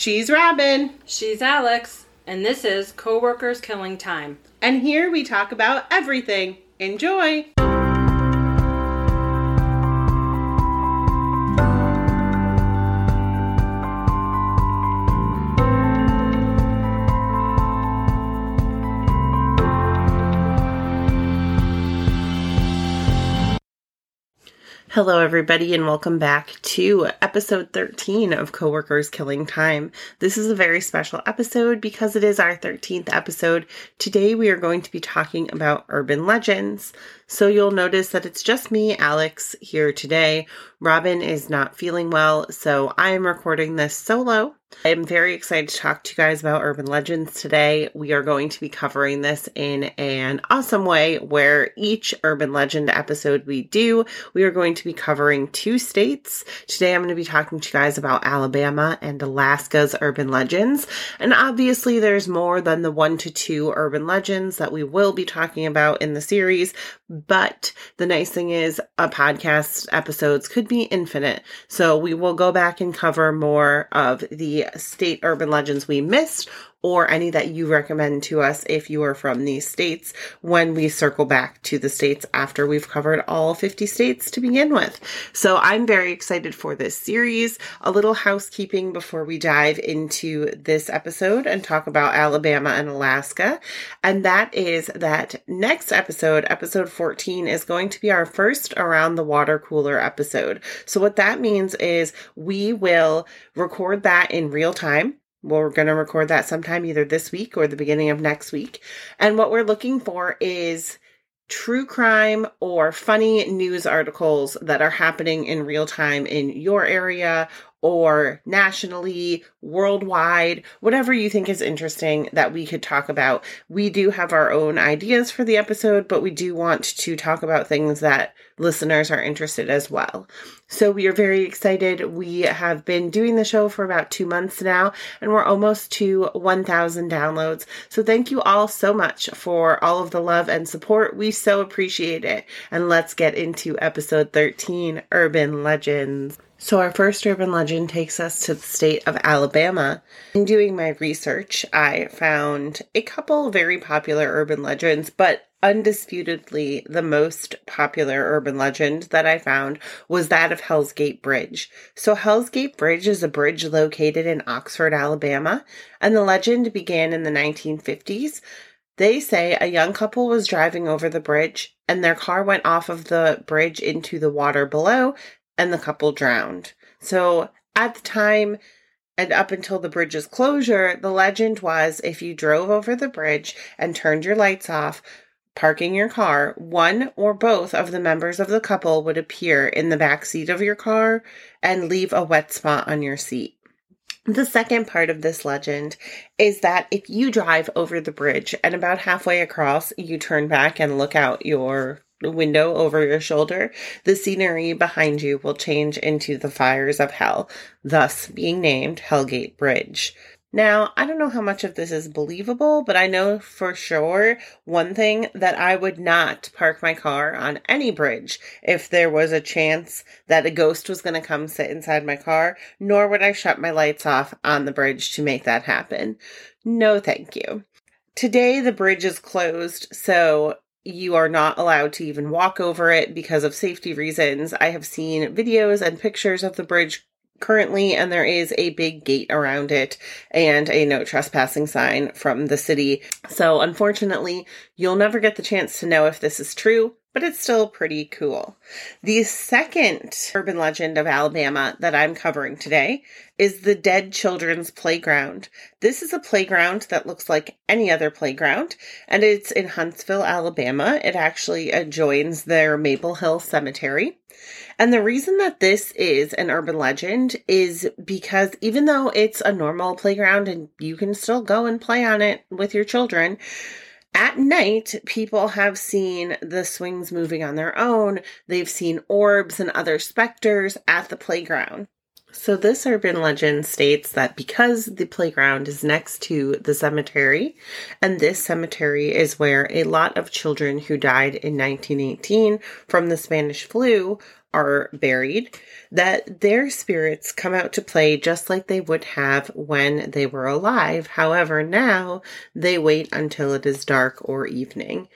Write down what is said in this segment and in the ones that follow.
She's Robin. She's Alex, and this is Coworkers Killing Time. And here we talk about everything. Enjoy! Hello, everybody, and welcome back to episode 13 of Coworkers Killing Time. This is a very special episode because it is our 13th episode. Today, we are going to be talking about urban legends. So, you'll notice that it's just me, Alex, here today. Robin is not feeling well, so I am recording this solo. I'm very excited to talk to you guys about urban legends today. We are going to be covering this in an awesome way where each urban legend episode we do, we are going to be covering two states. Today I'm going to be talking to you guys about Alabama and Alaska's urban legends. And obviously there's more than the one to two urban legends that we will be talking about in the series. But the nice thing is a podcast episodes could be infinite. So we will go back and cover more of the state urban legends we missed or any that you recommend to us if you are from these states when we circle back to the states after we've covered all 50 states to begin with. So I'm very excited for this series. A little housekeeping before we dive into this episode and talk about Alabama and Alaska. And that is that next episode, episode 14, is going to be our first around the water cooler episode. So what that means is we will record that in real time we're going to record that sometime either this week or the beginning of next week. And what we're looking for is true crime or funny news articles that are happening in real time in your area or nationally, worldwide, whatever you think is interesting that we could talk about. We do have our own ideas for the episode, but we do want to talk about things that listeners are interested as well. So we are very excited. We have been doing the show for about two months now, and we're almost to 1,000 downloads. So thank you all so much for all of the love and support. We so appreciate it. And let's get into episode 13 Urban Legends. So, our first urban legend takes us to the state of Alabama. In doing my research, I found a couple very popular urban legends, but undisputedly the most popular urban legend that I found was that of Hell's Gate Bridge. So, Hell's Gate Bridge is a bridge located in Oxford, Alabama, and the legend began in the 1950s. They say a young couple was driving over the bridge and their car went off of the bridge into the water below and the couple drowned. So at the time and up until the bridge's closure, the legend was if you drove over the bridge and turned your lights off, parking your car, one or both of the members of the couple would appear in the back seat of your car and leave a wet spot on your seat. The second part of this legend is that if you drive over the bridge and about halfway across, you turn back and look out your window over your shoulder, the scenery behind you will change into the fires of hell, thus being named Hellgate Bridge. Now, I don't know how much of this is believable, but I know for sure one thing that I would not park my car on any bridge if there was a chance that a ghost was going to come sit inside my car, nor would I shut my lights off on the bridge to make that happen. No, thank you. Today, the bridge is closed, so you are not allowed to even walk over it because of safety reasons. I have seen videos and pictures of the bridge currently, and there is a big gate around it and a no trespassing sign from the city. So, unfortunately, you'll never get the chance to know if this is true but it's still pretty cool. The second urban legend of Alabama that I'm covering today is the Dead Children's Playground. This is a playground that looks like any other playground, and it's in Huntsville, Alabama. It actually adjoins their Maple Hill Cemetery. And the reason that this is an urban legend is because even though it's a normal playground and you can still go and play on it with your children, at night, people have seen the swings moving on their own. They've seen orbs and other specters at the playground. So, this urban legend states that because the playground is next to the cemetery, and this cemetery is where a lot of children who died in 1918 from the Spanish flu are buried, that their spirits come out to play just like they would have when they were alive. However, now they wait until it is dark or evening.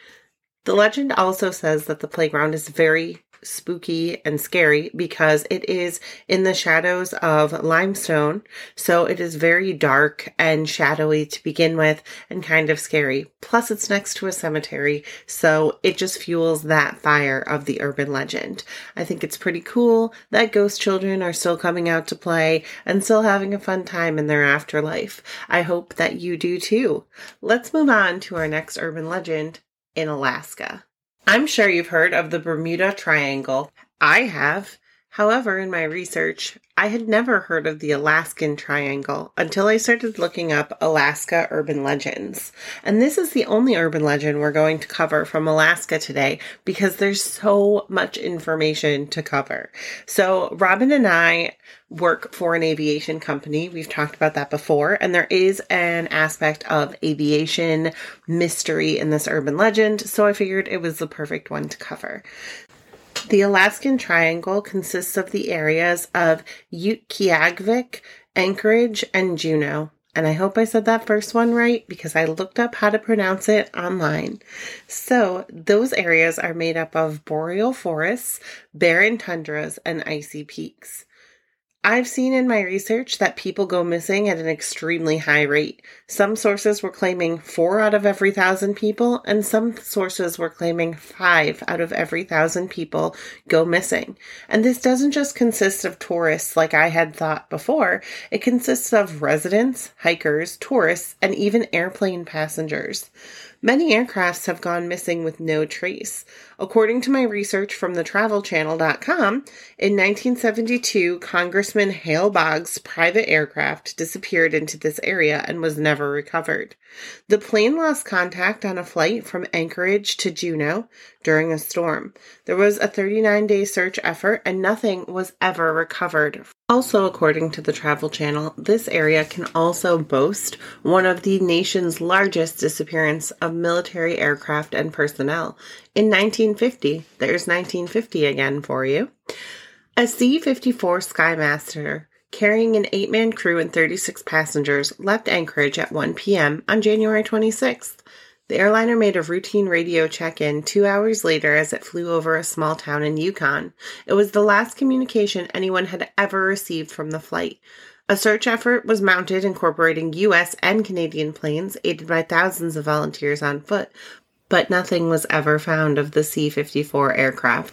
The legend also says that the playground is very spooky and scary because it is in the shadows of limestone. So it is very dark and shadowy to begin with and kind of scary. Plus, it's next to a cemetery. So it just fuels that fire of the urban legend. I think it's pretty cool that ghost children are still coming out to play and still having a fun time in their afterlife. I hope that you do too. Let's move on to our next urban legend in Alaska. I'm sure you've heard of the Bermuda Triangle. I have. However, in my research, I had never heard of the Alaskan Triangle until I started looking up Alaska urban legends. And this is the only urban legend we're going to cover from Alaska today because there's so much information to cover. So, Robin and I work for an aviation company. We've talked about that before. And there is an aspect of aviation mystery in this urban legend. So, I figured it was the perfect one to cover. The Alaskan Triangle consists of the areas of Utqiagvik, Anchorage, and Juneau. And I hope I said that first one right because I looked up how to pronounce it online. So, those areas are made up of boreal forests, barren tundras, and icy peaks. I've seen in my research that people go missing at an extremely high rate. Some sources were claiming four out of every thousand people, and some sources were claiming five out of every thousand people go missing. And this doesn't just consist of tourists like I had thought before, it consists of residents, hikers, tourists, and even airplane passengers. Many aircrafts have gone missing with no trace. According to my research from the travelchannel.com, in 1972, Congressman Hale Boggs' private aircraft disappeared into this area and was never recovered. The plane lost contact on a flight from Anchorage to Juneau during a storm. There was a 39 day search effort and nothing was ever recovered. Also, according to the Travel Channel, this area can also boast one of the nation's largest disappearance of military aircraft and personnel. In 1950, there's 1950 again for you. A C 54 Skymaster carrying an eight man crew and 36 passengers left Anchorage at 1 p.m. on January 26th. The airliner made a routine radio check in two hours later as it flew over a small town in Yukon. It was the last communication anyone had ever received from the flight. A search effort was mounted incorporating U.S. and Canadian planes, aided by thousands of volunteers on foot, but nothing was ever found of the C 54 aircraft.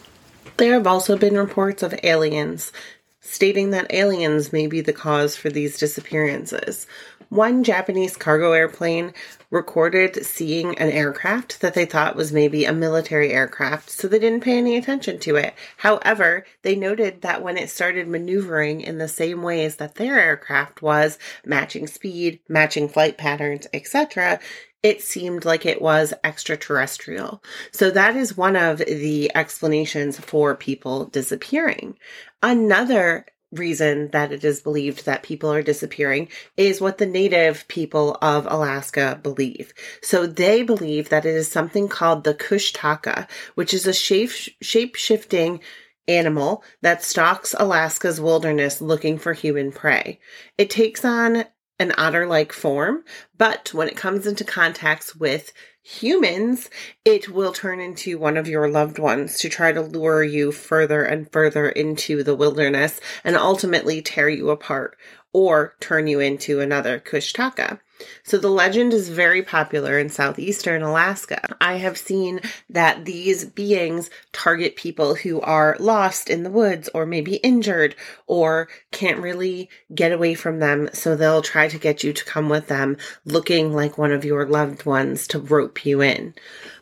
There have also been reports of aliens, stating that aliens may be the cause for these disappearances. One Japanese cargo airplane recorded seeing an aircraft that they thought was maybe a military aircraft, so they didn't pay any attention to it. However, they noted that when it started maneuvering in the same ways that their aircraft was, matching speed, matching flight patterns, etc., it seemed like it was extraterrestrial. So that is one of the explanations for people disappearing. Another reason that it is believed that people are disappearing is what the native people of Alaska believe. So they believe that it is something called the Kushtaka, which is a shape shifting animal that stalks Alaska's wilderness looking for human prey. It takes on an otter like form, but when it comes into contact with humans, it will turn into one of your loved ones to try to lure you further and further into the wilderness and ultimately tear you apart or turn you into another Kushtaka. So the legend is very popular in southeastern Alaska. I have seen that these beings target people who are lost in the woods or maybe injured or can't really get away from them. So they'll try to get you to come with them looking like one of your loved ones to rope you in.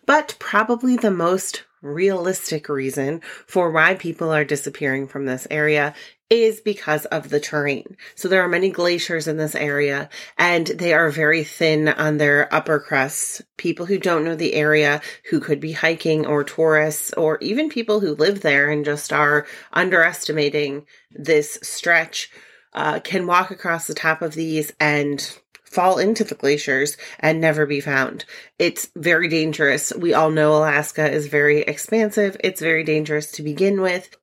But probably the most realistic reason for why people are disappearing from this area is because of the terrain. So there are many glaciers in this area and they are very thin on their upper crusts. People who don't know the area, who could be hiking or tourists or even people who live there and just are underestimating this stretch, uh, can walk across the top of these and fall into the glaciers and never be found. It's very dangerous. We all know Alaska is very expansive. It's very dangerous to begin with.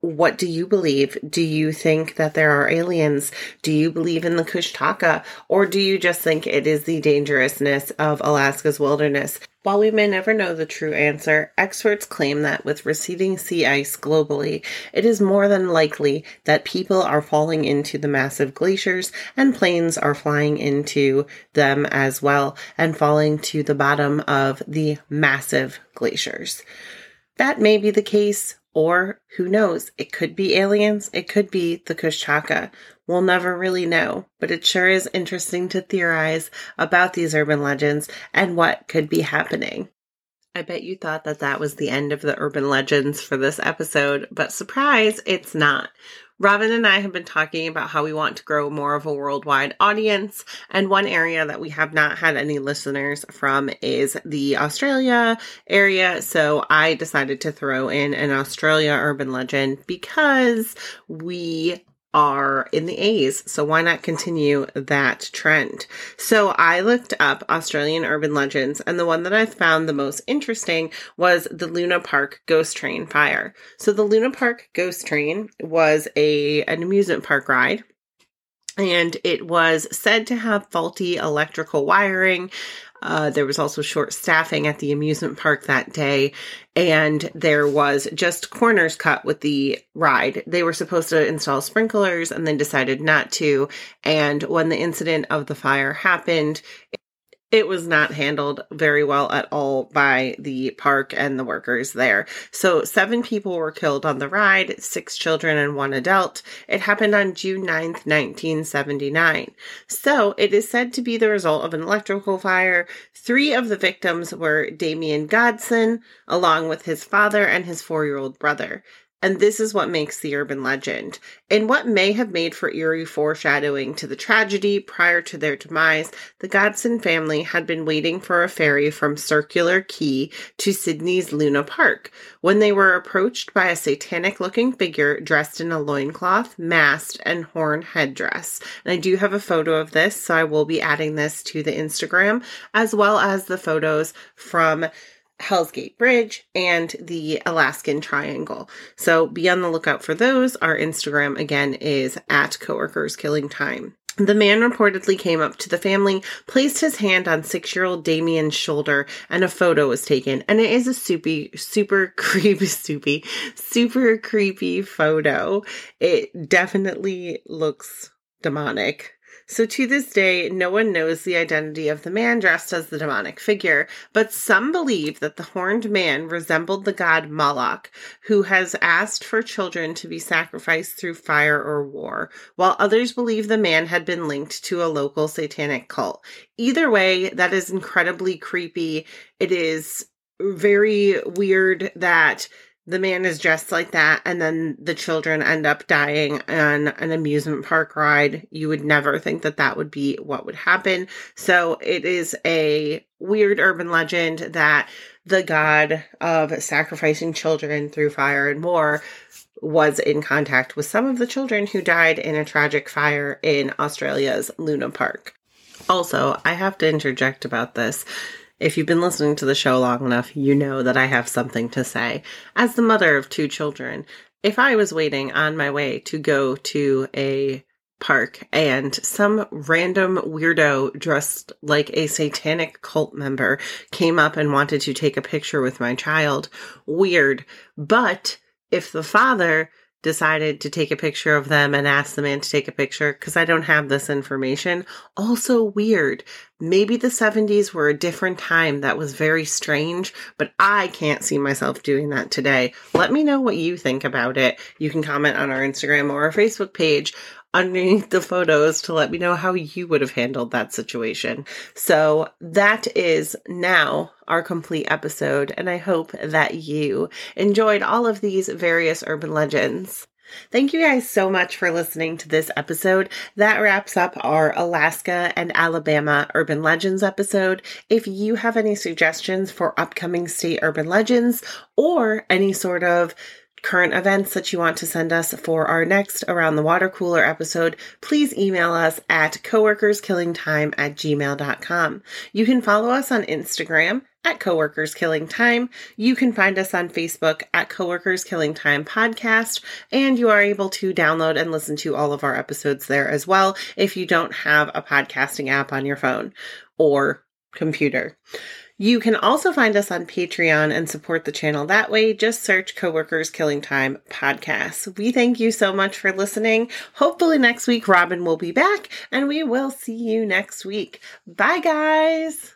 What do you believe? Do you think that there are aliens? Do you believe in the Kushtaka? Or do you just think it is the dangerousness of Alaska's wilderness? While we may never know the true answer, experts claim that with receding sea ice globally, it is more than likely that people are falling into the massive glaciers and planes are flying into them as well and falling to the bottom of the massive glaciers. That may be the case or who knows? It could be aliens. It could be the Kushtaka. We'll never really know, but it sure is interesting to theorize about these urban legends and what could be happening. I bet you thought that that was the end of the urban legends for this episode, but surprise, it's not. Robin and I have been talking about how we want to grow more of a worldwide audience. And one area that we have not had any listeners from is the Australia area. So I decided to throw in an Australia urban legend because we are in the A's. So why not continue that trend? So I looked up Australian urban legends and the one that I found the most interesting was the Luna Park ghost train fire. So the Luna Park ghost train was a an amusement park ride and it was said to have faulty electrical wiring. Uh, there was also short staffing at the amusement park that day, and there was just corners cut with the ride. They were supposed to install sprinklers and then decided not to. And when the incident of the fire happened, it was not handled very well at all by the park and the workers there. So, seven people were killed on the ride, six children and one adult. It happened on June 9th, 1979. So, it is said to be the result of an electrical fire. Three of the victims were Damien Godson, along with his father and his four year old brother. And this is what makes the urban legend. In what may have made for eerie foreshadowing to the tragedy prior to their demise, the Godson family had been waiting for a ferry from Circular Quay to Sydney's Luna Park when they were approached by a satanic looking figure dressed in a loincloth, mask, and horn headdress. And I do have a photo of this, so I will be adding this to the Instagram, as well as the photos from Hell's Gate Bridge and the Alaskan Triangle. So be on the lookout for those. Our Instagram again is at coworkers killing time. The man reportedly came up to the family, placed his hand on six year old Damien's shoulder, and a photo was taken. And it is a soupy, super creepy, soupy, super creepy photo. It definitely looks demonic. So to this day, no one knows the identity of the man dressed as the demonic figure, but some believe that the horned man resembled the god Moloch, who has asked for children to be sacrificed through fire or war, while others believe the man had been linked to a local satanic cult. Either way, that is incredibly creepy. It is very weird that the man is dressed like that and then the children end up dying on an amusement park ride you would never think that that would be what would happen so it is a weird urban legend that the god of sacrificing children through fire and war was in contact with some of the children who died in a tragic fire in Australia's Luna Park. Also, I have to interject about this. If you've been listening to the show long enough, you know that I have something to say. As the mother of two children, if I was waiting on my way to go to a park and some random weirdo dressed like a satanic cult member came up and wanted to take a picture with my child, weird. But if the father decided to take a picture of them and ask the man to take a picture because I don't have this information. Also weird. Maybe the 70s were a different time that was very strange, but I can't see myself doing that today. Let me know what you think about it. You can comment on our Instagram or our Facebook page underneath the photos to let me know how you would have handled that situation. So that is now our complete episode, and I hope that you enjoyed all of these various urban legends. Thank you guys so much for listening to this episode. That wraps up our Alaska and Alabama Urban Legends episode. If you have any suggestions for upcoming state urban legends or any sort of current events that you want to send us for our next Around the Water Cooler episode, please email us at coworkerskillingtime at gmail.com. You can follow us on Instagram at Coworkers Killing Time. You can find us on Facebook at Coworkers Killing Time Podcast, and you are able to download and listen to all of our episodes there as well if you don't have a podcasting app on your phone or computer. You can also find us on Patreon and support the channel that way. Just search Coworkers Killing Time Podcast. We thank you so much for listening. Hopefully, next week, Robin will be back and we will see you next week. Bye, guys.